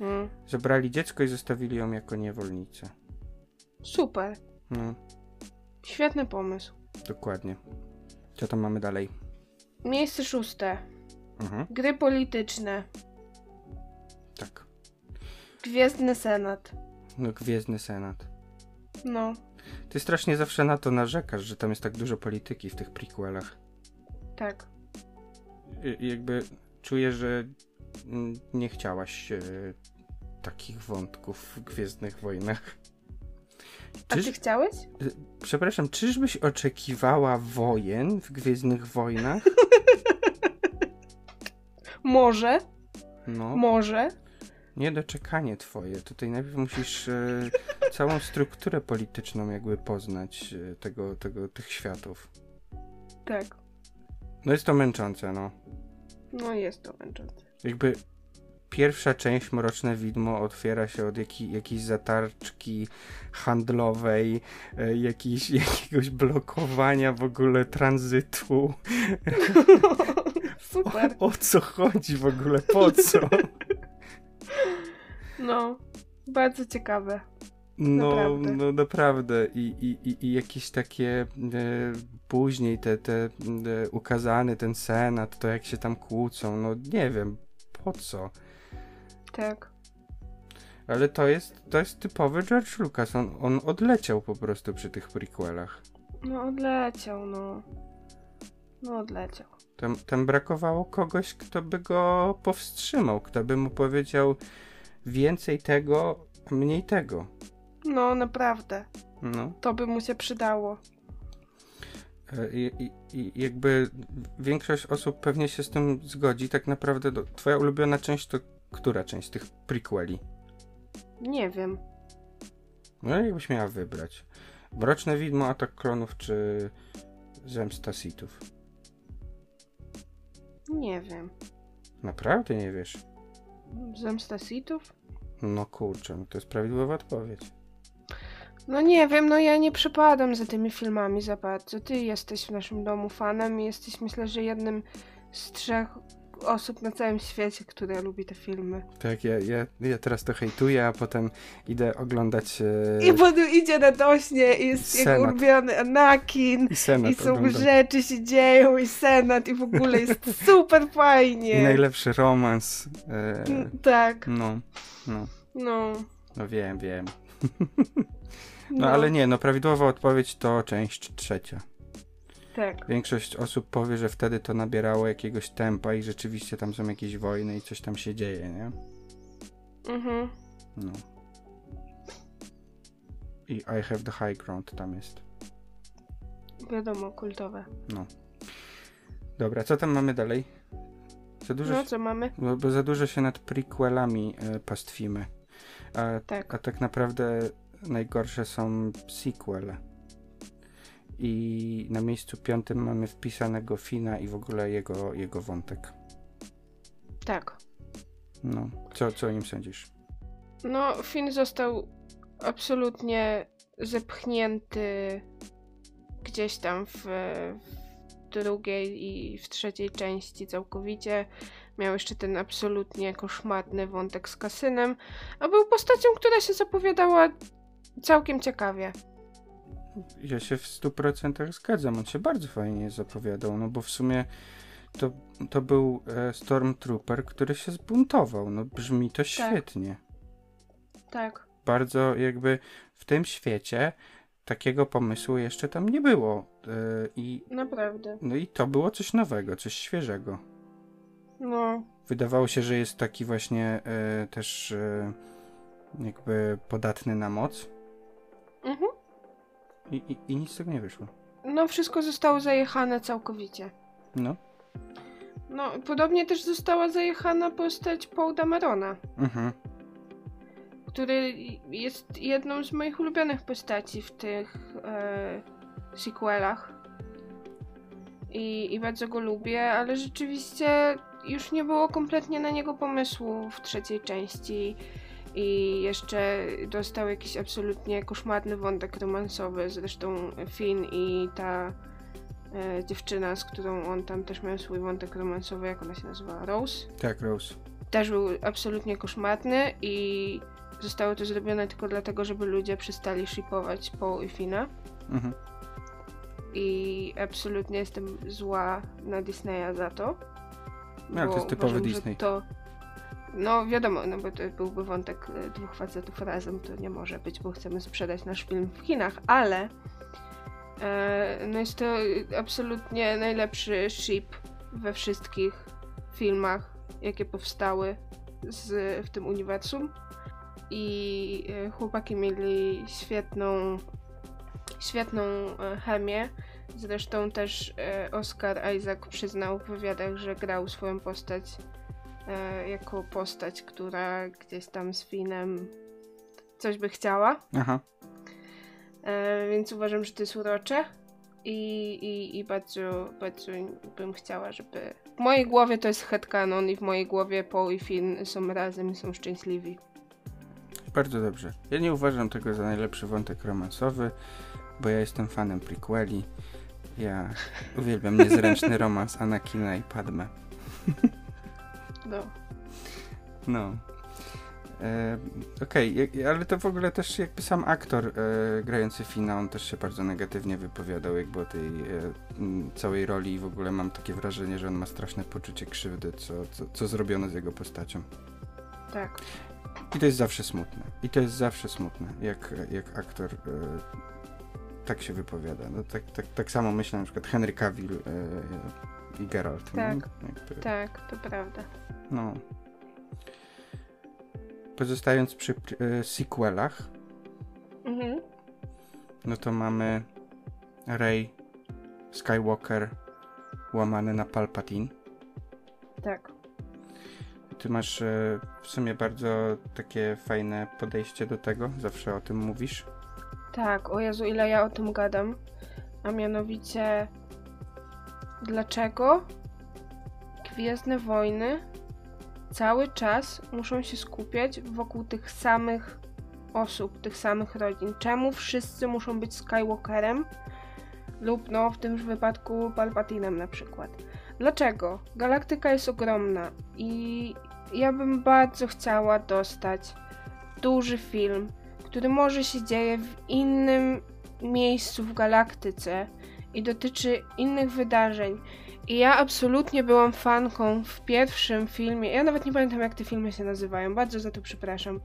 Mm. Zabrali dziecko i zostawili ją jako niewolnicę. Super. No, Świetny pomysł. dokładnie. Co tam mamy dalej? Miejsce szóste. Mhm, Gry polityczne. tak. Gwiezdny Senat. No, Gwiezdny Senat. No. Ty strasznie zawsze na to narzekasz, że tam jest tak dużo polityki w tych prequelach. Tak. I- jakby czuję, że nie chciałaś e, takich wątków w Gwiezdnych Wojnach. A Czyż, ty chciałeś? przepraszam, czyżbyś oczekiwała wojen w Gwiezdnych Wojnach? Może. No, Może. niedoczekanie twoje. Tutaj najpierw musisz e, całą strukturę polityczną jakby poznać e, tego, tego, tych światów. Tak. No jest to męczące, no. No jest to męczące. jakby pierwsza część Mroczne Widmo otwiera się od jakiej, jakiejś zatarczki handlowej, e, jakiejś, jakiegoś blokowania w ogóle tranzytu. Super. O, o co chodzi w ogóle? Po co? No. Bardzo ciekawe. No Naprawdę. no naprawdę. I, i, i, i jakieś takie e, później te, te e, ukazany ten senat, to jak się tam kłócą, no nie wiem, po co? Tak. Ale to jest, to jest typowy George Lucas. On, on odleciał po prostu przy tych prequelach. No odleciał, no. No odleciał. Tam, tam brakowało kogoś, kto by go powstrzymał, kto by mu powiedział więcej tego, mniej tego. No naprawdę. No. To by mu się przydało. E, I, i, I jakby większość osób pewnie się z tym zgodzi. Tak naprawdę do, twoja ulubiona część to która część z tych prequeli? Nie wiem. No jakbyś miała wybrać. Mroczne Widmo, Atak Klonów czy Zemsta Sithów? Nie wiem. Naprawdę nie wiesz? Zemsta Sithów? No kurczę, no to jest prawidłowa odpowiedź. No nie wiem, no ja nie przepadam za tymi filmami za bardzo. Ty jesteś w naszym domu fanem i jesteś myślę, że jednym z trzech osób na całym świecie, które lubi te filmy. Tak, ja, ja, ja teraz to hejtuję, a potem idę oglądać e, I potem idzie na dośnie i jest jego Senat. ulubiony Anakin. i Senat I są oglądam. rzeczy się dzieją i senat i w ogóle jest super fajnie. I najlepszy romans. E, Mm, Tak, no, no, no. no wiem, wiem. No, ale nie, no prawidłowa odpowiedź to część trzecia. Tak, Większość osób powie, że wtedy to nabierało jakiegoś tempa i rzeczywiście tam są jakieś wojny i coś tam się dzieje, nie? mhm. No. I I have the high ground tam jest. Wiadomo, kultowe. No. Dobra, co tam mamy dalej? Za dużo, No co mamy? bo, bo za dużo się nad prequelami e, pastwimy. A, Tak. a tak naprawdę najgorsze są sequele. I na miejscu piątym mamy wpisanego Fina i w ogóle jego, jego wątek. Tak. No, co, co o nim sądzisz? No, Finn został absolutnie zepchnięty gdzieś tam w, w drugiej i w trzeciej części całkowicie. Miał jeszcze ten absolutnie koszmarny wątek z kasynem, a był postacią, która się zapowiadała całkiem ciekawie. Ja się w 100% zgadzam. On się bardzo fajnie zapowiadał, no bo w sumie to, to był e, Stormtrooper, który się zbuntował. No brzmi to świetnie. Tak. Bardzo jakby w tym świecie takiego pomysłu jeszcze tam nie było. E, I, Naprawdę. no i to było coś nowego, coś świeżego. No, Wydawało się, że jest taki właśnie e, też jakby podatny na moc. mhm. I, i, I nic z tego nie wyszło. no wszystko zostało zajechane całkowicie. No. No, podobnie też została zajechana postać Paul Damerona. Mhm. który jest jedną z moich ulubionych postaci w tych e, sequelach. I, I bardzo go lubię, ale rzeczywiście już nie było kompletnie na niego pomysłu w trzeciej części. I jeszcze dostał jakiś absolutnie koszmarny wątek romansowy. Zresztą Finn i ta e, dziewczyna, z którą on tam też miał swój wątek romansowy, jak ona się nazywa? Rose? Tak, Rose. też był absolutnie koszmarny i zostało to zrobione tylko dlatego, żeby ludzie przestali shipować Paul i Fina. Mhm. I absolutnie jestem zła na Disneya za to. No, to jest typowy uważam, Disney. To... No wiadomo, no bo to byłby wątek e, dwóch facetów razem, to nie może być, bo chcemy sprzedać nasz film w Chinach, ale e, no jest to absolutnie najlepszy ship we wszystkich filmach, jakie powstały z, w tym uniwersum. I e, chłopaki mieli świetną, świetną e, chemię. Zresztą też Oscar Isaac przyznał w wywiadach, że grał swoją postać jako postać, która gdzieś tam z Finem coś by chciała. Aha. E, więc uważam, że to jest urocze. I, i, I bardzo, bardzo bym chciała, żeby. W mojej głowie to jest headcanon i w mojej głowie Paul i Finn są razem i są szczęśliwi. Bardzo dobrze. Ja nie uważam tego za najlepszy wątek romansowy, bo ja jestem fanem prequeli. Ja uwielbiam niezręczny romans Anakina i Padme. No. No. E, Okej, ja- ale to w ogóle też jakby sam aktor e, grający Fina, on też się bardzo negatywnie wypowiadał jakby o tej e, całej roli i w ogóle mam takie wrażenie, że on ma straszne poczucie krzywdy, co, co, co zrobiono z jego postacią. Tak. I to jest zawsze smutne. I to jest zawsze smutne, jak, jak aktor e, tak się wypowiada. No, tak, tak, tak samo myślę na przykład Henry Cavill e, i Geralt. Tak. Nie? Jakby, Tak, to prawda. No. Pozostając przy e, sequelach, Mhm. no to mamy Rey Skywalker łamany na Palpatine. Tak. Ty masz e, w sumie bardzo takie fajne podejście do tego, zawsze o tym mówisz. Tak, o Jezu, ile ja o tym gadam. A mianowicie, dlaczego Gwiezdne Wojny cały czas muszą się skupiać wokół tych samych osób, tych samych rodzin? Czemu wszyscy muszą być Skywalkerem? Lub, no, w tym wypadku Palpatinem na przykład. Dlaczego? Galaktyka jest ogromna i ja bym bardzo chciała dostać duży film, który może się dzieje w innym miejscu w galaktyce i dotyczy innych wydarzeń. I ja absolutnie byłam fanką w pierwszym filmie. Ja nawet nie pamiętam, jak te filmy się nazywają, bardzo za to przepraszam.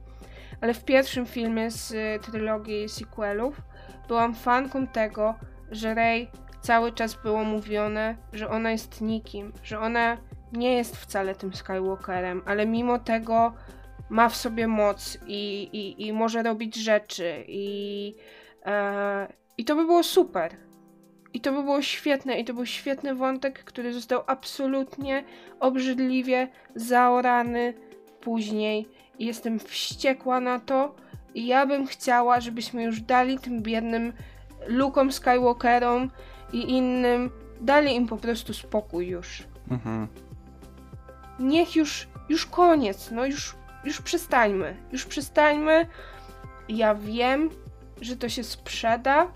Ale w pierwszym filmie z y, trylogii sequelów byłam fanką tego, że Rey cały czas było mówione, że ona jest nikim, że ona nie jest wcale tym Skywalkerem, ale mimo tego ma w sobie moc i, i, i może robić rzeczy i, e, i to by było super. I to by było świetne, i to był świetny wątek, który został absolutnie obrzydliwie zaorany później. I jestem wściekła na to. I ja bym chciała, żebyśmy już dali tym biednym Lukom Skywalkerom i innym, dali im po prostu spokój już. Mhm. Niech już, już koniec, no już, już przestańmy, już przestańmy. Ja wiem, że to się sprzeda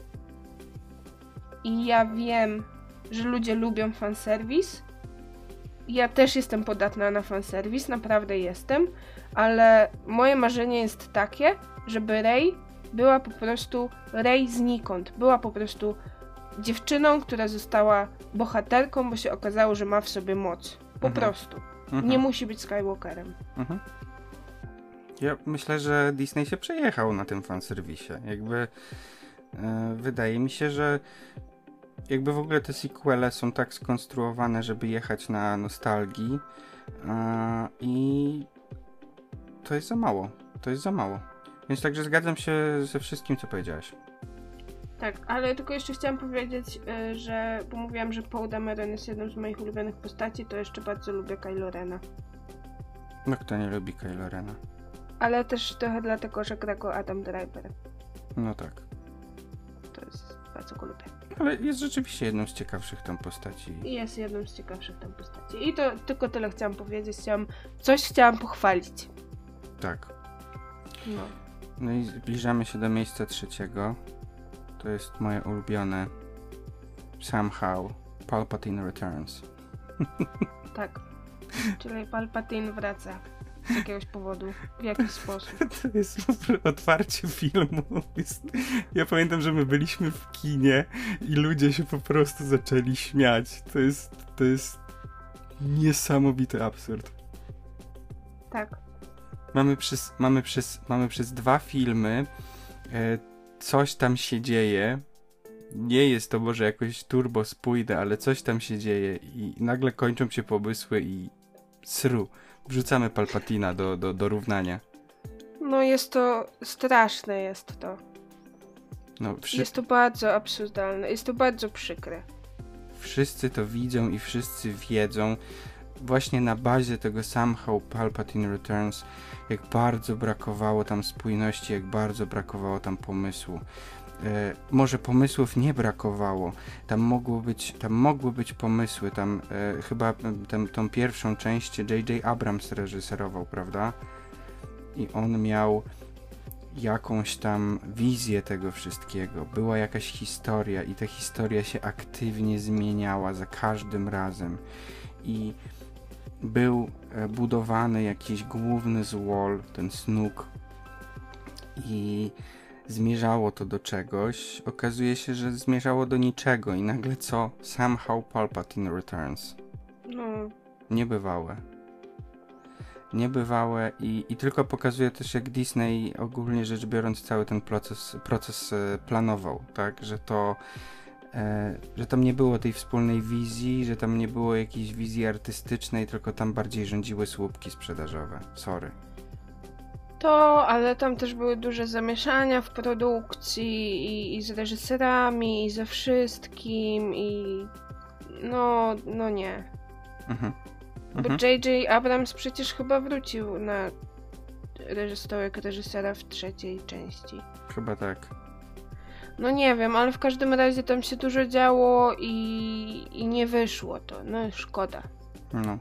i ja wiem, że ludzie lubią fanserwis. Ja też jestem podatna na fanserwis, naprawdę jestem, ale moje marzenie jest takie, żeby Rey była po prostu Rey znikąd, była po prostu dziewczyną, która została bohaterką, bo się okazało, że ma w sobie moc. Po mhm. prostu. Mhm. Nie musi być Skywalkerem. Mhm. Ja myślę, że Disney się przejechał na tym fanserwisie. Jakby e, wydaje mi się, że jakby w ogóle te sequele są tak skonstruowane, żeby jechać na nostalgii i to jest za mało. To jest za mało. Więc także zgadzam się ze wszystkim, co powiedziałeś. Tak, ale tylko jeszcze chciałam powiedzieć, y, że bo mówiłam, że Paul Dameron jest jedną z moich ulubionych postaci, to jeszcze bardzo lubię Kylo Rena. No kto nie lubi Kylo Rena? Ale też trochę dlatego, że gra go Adam Driver. No tak. To jest, bardzo go lubię. Ale jest rzeczywiście jedną z ciekawszych tam postaci. Jest jedną z ciekawszych tam postaci. I to tylko tyle chciałam powiedzieć. Chciałam, coś chciałam pochwalić. Tak. No. No i zbliżamy się do miejsca trzeciego. To jest moje ulubione. Somehow Palpatine Returns. Tak. Czyli Palpatine wraca z jakiegoś powodu, w jakiś sposób. To jest otwarcie filmu. Jest... Ja pamiętam, że my byliśmy w kinie i ludzie się po prostu zaczęli śmiać. To jest, to jest niesamowity absurd. Tak. Mamy przez, mamy przez, mamy przez dwa filmy e, coś tam się dzieje. Nie jest to może jakoś turbo spójne, ale coś tam się dzieje i nagle kończą się pomysły i sru. Wrzucamy Palpatina do, do, do równania. No jest to straszne jest to. No. Jest to bardzo absurdalne, jest to bardzo przykre. Wszyscy to widzą i wszyscy wiedzą właśnie na bazie tego somehow Palpatine Returns jak bardzo brakowało tam spójności, jak bardzo brakowało tam pomysłu. E, może pomysłów nie brakowało, tam, mogło być, tam mogły być pomysły, tam e, chyba tam, tą pierwszą część J.J. Abrams reżyserował, prawda? I on miał jakąś tam wizję tego wszystkiego, była jakaś historia i ta historia się aktywnie zmieniała za każdym razem. I był e, budowany jakiś główny złol, ten snuk i zmierzało to do czegoś. Okazuje się, że zmierzało do niczego i nagle co? Somehow Palpatine returns. No. Niebywałe. Niebywałe i, i tylko pokazuje też jak Disney ogólnie rzecz biorąc cały ten proces, proces e, planował, tak? Że to E, że tam nie było tej wspólnej wizji, że tam nie było jakiejś wizji artystycznej, tylko tam bardziej rządziły słupki sprzedażowe. Sorry. To, ale tam też były duże zamieszania w produkcji i, i z reżyserami, i ze wszystkim, i no, no nie. Mhm. Bo Mhm. J.J. Abrams przecież chyba wrócił na reż- stołek reżysera w trzeciej części. Chyba tak. No nie wiem, ale w każdym razie tam się dużo działo i, i nie wyszło to. No szkoda. No.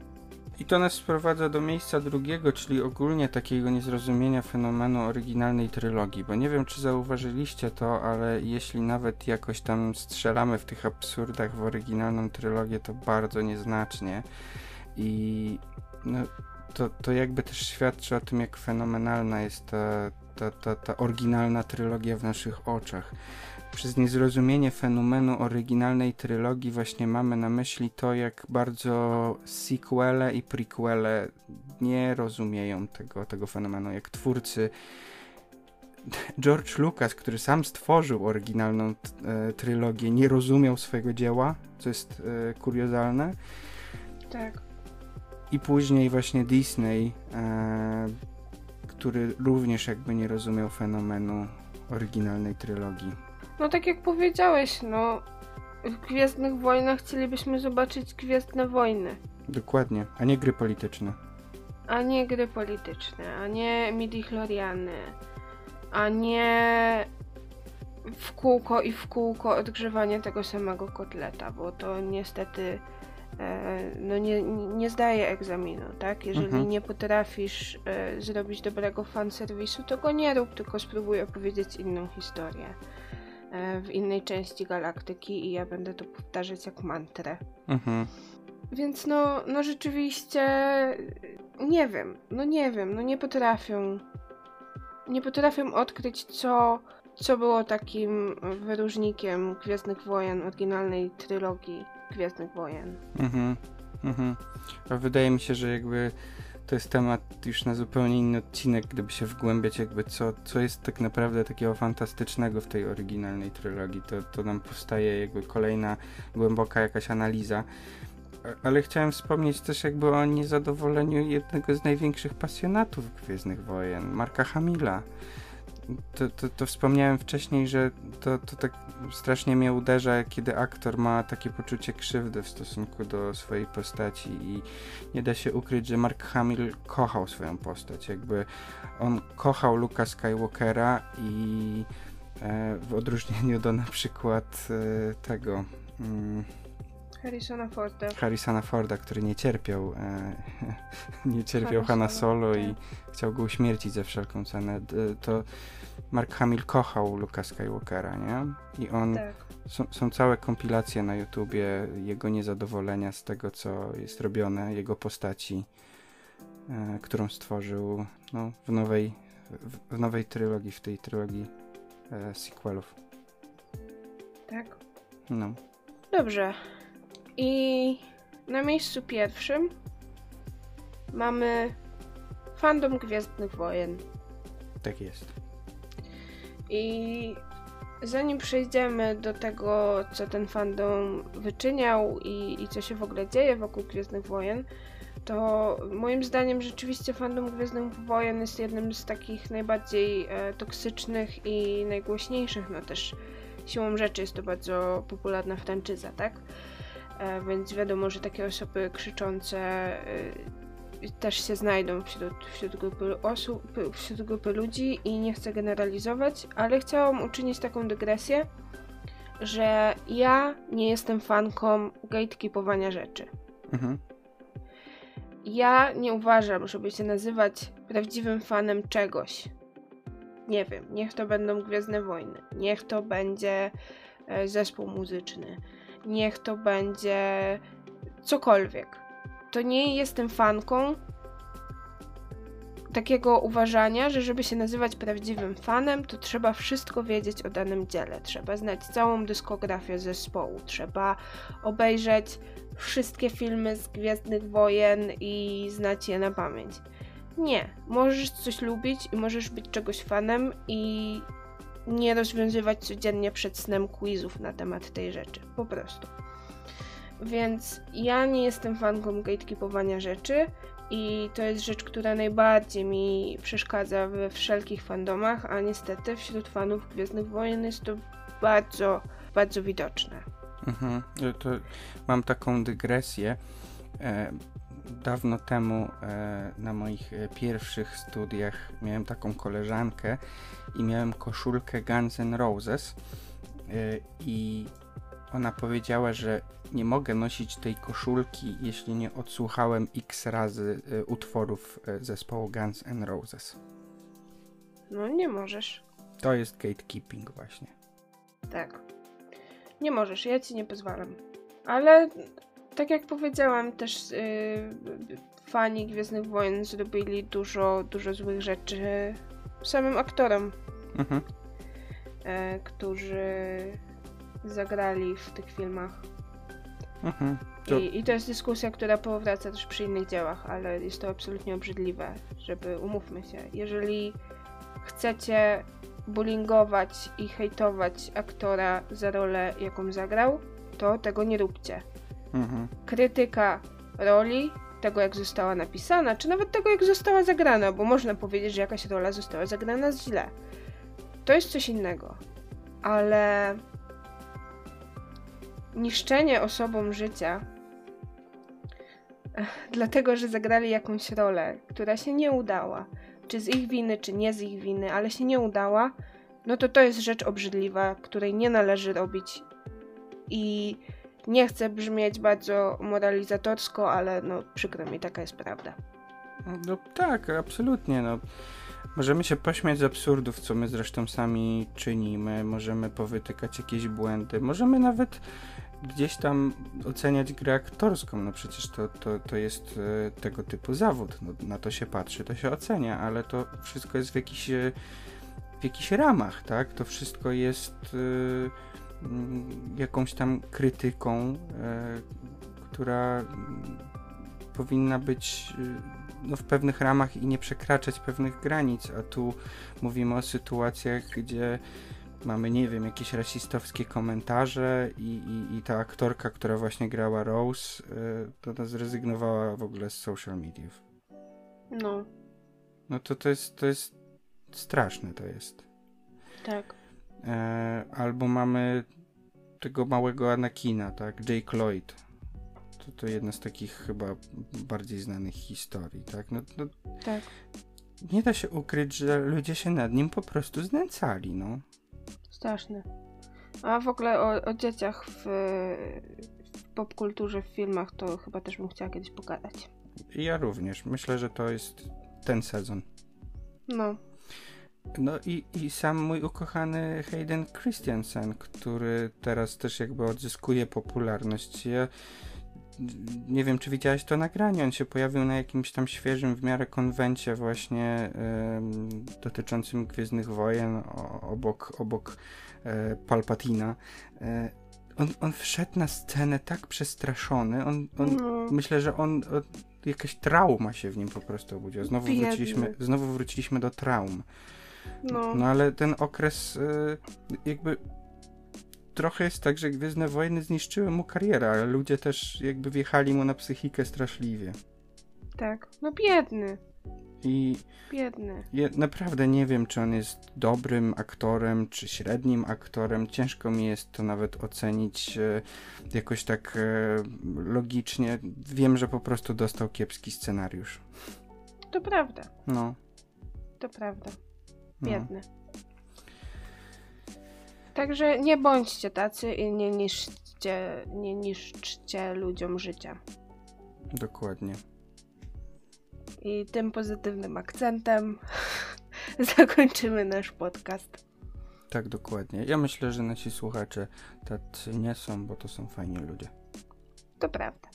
I to nas sprowadza do miejsca drugiego, czyli ogólnie takiego niezrozumienia fenomenu oryginalnej trylogii, bo nie wiem, czy zauważyliście to, ale jeśli nawet jakoś tam strzelamy w tych absurdach w oryginalną trylogię, to bardzo nieznacznie. I no, to, to jakby też świadczy o tym, jak fenomenalna jest ta, ta, ta, ta oryginalna trylogia w naszych oczach. Przez niezrozumienie fenomenu oryginalnej trylogii właśnie mamy na myśli to, jak bardzo sequele i prequele nie rozumieją tego, tego fenomenu, jak twórcy George Lucas, który sam stworzył oryginalną e, trylogię, nie rozumiał swojego dzieła, co jest e, kuriozalne. Tak. I później właśnie Disney, e, który również jakby nie rozumiał fenomenu oryginalnej trylogii. No tak jak powiedziałeś, no w Gwiezdnych Wojnach chcielibyśmy zobaczyć Gwiezdne Wojny, Dokładnie, a nie gry polityczne. a nie gry polityczne, a nie midi-chloriany, a nie w kółko i w kółko odgrzewanie tego samego kotleta, bo to niestety e, no nie, nie zdaje egzaminu, tak? Jeżeli Mhm. nie potrafisz e, zrobić dobrego fanserwisu, to go nie rób, tylko spróbuj opowiedzieć inną historię w innej części galaktyki i ja będę to powtarzać jak mantrę. Mhm. Więc no, no rzeczywiście nie wiem, no nie wiem, no nie potrafią. Nie potrafią odkryć, co, co było takim wyróżnikiem Gwiezdnych Wojen, oryginalnej trylogii Gwiezdnych Wojen. Mhm. Mhm. A wydaje mi się, że jakby to jest temat już na zupełnie inny odcinek, gdyby się wgłębiać jakby co, co jest tak naprawdę takiego fantastycznego w tej oryginalnej trylogii. To, to nam powstaje jakby kolejna głęboka jakaś analiza. Ale chciałem wspomnieć też jakby o niezadowoleniu jednego z największych pasjonatów Gwiezdnych Wojen, Marka Hamila. To, to, to wspomniałem wcześniej, że to, to tak strasznie mnie uderza, kiedy aktor ma takie poczucie krzywdy w stosunku do swojej postaci i nie da się ukryć, że Mark Hamill kochał swoją postać. Jakby on kochał Luka Skywalkera i e, w odróżnieniu do na przykład e, tego mm, Harrisona Forda. Harrisona Forda, który nie cierpiał e, nie cierpiał Hanna Solo, i chciał go uśmiercić za wszelką cenę. To Mark Hamill kochał Luka Skywalkera, nie? I on Tak. są, są całe kompilacje na YouTubie jego niezadowolenia z tego, co jest robione, jego postaci, e, którą stworzył no, w, nowej, w, w nowej trylogii, w tej trylogii e, sequelów. Tak. No. Dobrze. I na miejscu pierwszym mamy fandom Gwiezdnych Wojen. Tak jest. I zanim przejdziemy do tego, co ten fandom wyczyniał i, i co się w ogóle dzieje wokół Gwiezdnych Wojen, to moim zdaniem rzeczywiście fandom Gwiezdnych Wojen jest jednym z takich najbardziej e, toksycznych i najgłośniejszych. No też siłą rzeczy jest to bardzo popularna franczyza, tak? E, więc wiadomo, że takie osoby krzyczące e, też się znajdą wśród, wśród grupy osób, wśród grupy ludzi i nie chcę generalizować, ale chciałam uczynić taką dygresję, że ja nie jestem fanką gatekeepowania rzeczy. Mhm. Ja nie uważam, żeby się nazywać prawdziwym fanem czegoś. Nie wiem, niech to będą Gwiezdne Wojny, niech to będzie e, zespół muzyczny, niech to będzie cokolwiek. To nie jestem fanką takiego uważania, że żeby się nazywać prawdziwym fanem, to trzeba wszystko wiedzieć o danym dziele. Trzeba znać całą dyskografię zespołu, trzeba obejrzeć wszystkie filmy z Gwiezdnych Wojen i znać je na pamięć. Nie, możesz coś lubić i możesz być czegoś fanem i nie rozwiązywać codziennie przed snem quizów na temat tej rzeczy. Po prostu. Więc ja nie jestem fanką gatekeepowania rzeczy i to jest rzecz, która najbardziej mi przeszkadza we wszelkich fandomach, a niestety wśród fanów Gwiezdnych Wojen jest to bardzo, bardzo widoczne. Mhm. Ja mam taką dygresję. E, dawno temu e, na moich e, pierwszych studiach miałem taką koleżankę i miałem koszulkę Guns N' Roses e, i ona powiedziała, że nie mogę nosić tej koszulki, jeśli nie odsłuchałem x razy utworów zespołu Guns N' Roses. No nie możesz. To jest gatekeeping właśnie. Tak. Nie możesz, ja ci nie pozwalam. Ale tak jak powiedziałam, też yy, fani Gwiezdnych Wojen zrobili dużo, dużo złych rzeczy samym aktorom, Mhm. e, którzy zagrali w tych filmach. Mhm. To, I, I to jest dyskusja, która powraca też przy innych dziełach, ale jest to absolutnie obrzydliwe, żeby umówmy się. Jeżeli chcecie bullyingować i hejtować aktora za rolę, jaką zagrał, to tego nie róbcie. Krytyka roli, tego jak została napisana, czy nawet tego jak została zagrana, bo można powiedzieć, że jakaś rola została zagrana źle. To jest coś innego. Ale niszczenie osobom życia dlatego, że zagrali jakąś rolę, która się nie udała, czy z ich winy, czy nie z ich winy, ale się nie udała, no to to jest rzecz obrzydliwa, której nie należy robić. I nie chcę brzmieć bardzo moralizatorsko, ale no przykro mi, taka jest prawda. No tak, absolutnie. No. Możemy się pośmiać z absurdów, co my zresztą sami czynimy. Możemy powytykać jakieś błędy. Możemy nawet gdzieś tam oceniać grę aktorską. No przecież to, to, to jest e, tego typu zawód. No, na to się patrzy, to się ocenia, ale to wszystko jest w jakichś, e, w jakichś ramach, tak? To wszystko jest mm, jakąś tam krytyką, e, która mm, powinna być e, no, w pewnych ramach i nie przekraczać pewnych granic, a tu mówimy o sytuacjach, gdzie mamy, nie wiem, jakieś rasistowskie komentarze i, i, i ta aktorka, która właśnie grała Rose, y, to, to zrezygnowała w ogóle z social mediów. No, No to to jest, to jest straszne to jest. tak. E, albo mamy tego małego Anakina, tak, Jake Lloyd. To, to jedna z takich chyba bardziej znanych historii, tak? No, no Tak. nie da się ukryć, że ludzie się nad nim po prostu znęcali, no. Straszne. A w ogóle o, o dzieciach w, w popkulturze, w filmach, to chyba też bym chciała kiedyś pogadać. Ja również. Myślę, że to jest ten sezon. No, No i, i sam mój ukochany Hayden Christensen, który teraz też jakby odzyskuje popularność. Ja nie wiem, czy widziałeś to nagranie. On się pojawił na jakimś tam świeżym w miarę konwencie właśnie em, dotyczącym Gwiezdnych Wojen o, obok, obok e, Palpatina. E, on, on wszedł na scenę tak przestraszony. On, on, no. Myślę, że on o, jakaś trauma się w nim po prostu obudziła. Znowu wróciliśmy, znowu wróciliśmy do traum. No. No ale ten okres y, jakby trochę jest tak, że Gwiezdne Wojny zniszczyły mu karierę, ale ludzie też jakby wjechali mu na psychikę straszliwie. tak. No biedny, I biedny. ja naprawdę nie wiem, czy on jest dobrym aktorem, czy średnim aktorem. Ciężko mi jest to nawet ocenić e, jakoś tak e, logicznie. Wiem, że po prostu dostał kiepski scenariusz. To prawda, No. to prawda. No. Biedny. Także nie bądźcie tacy i nie niszczcie, nie niszczcie ludziom życia. Dokładnie. I tym pozytywnym akcentem zakończymy nasz podcast. Tak, dokładnie. Ja myślę, że nasi słuchacze tacy nie są, bo to są fajni ludzie. To prawda.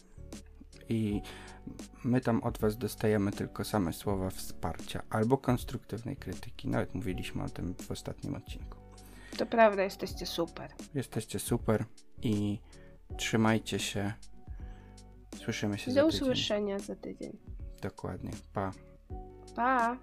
I my tam od Was dostajemy tylko same słowa wsparcia albo konstruktywnej krytyki. Nawet mówiliśmy o tym w ostatnim odcinku. To prawda, jesteście super. Jesteście super i trzymajcie się. Słyszymy się za Do tydzień. usłyszenia za tydzień. Dokładnie. Pa. Pa!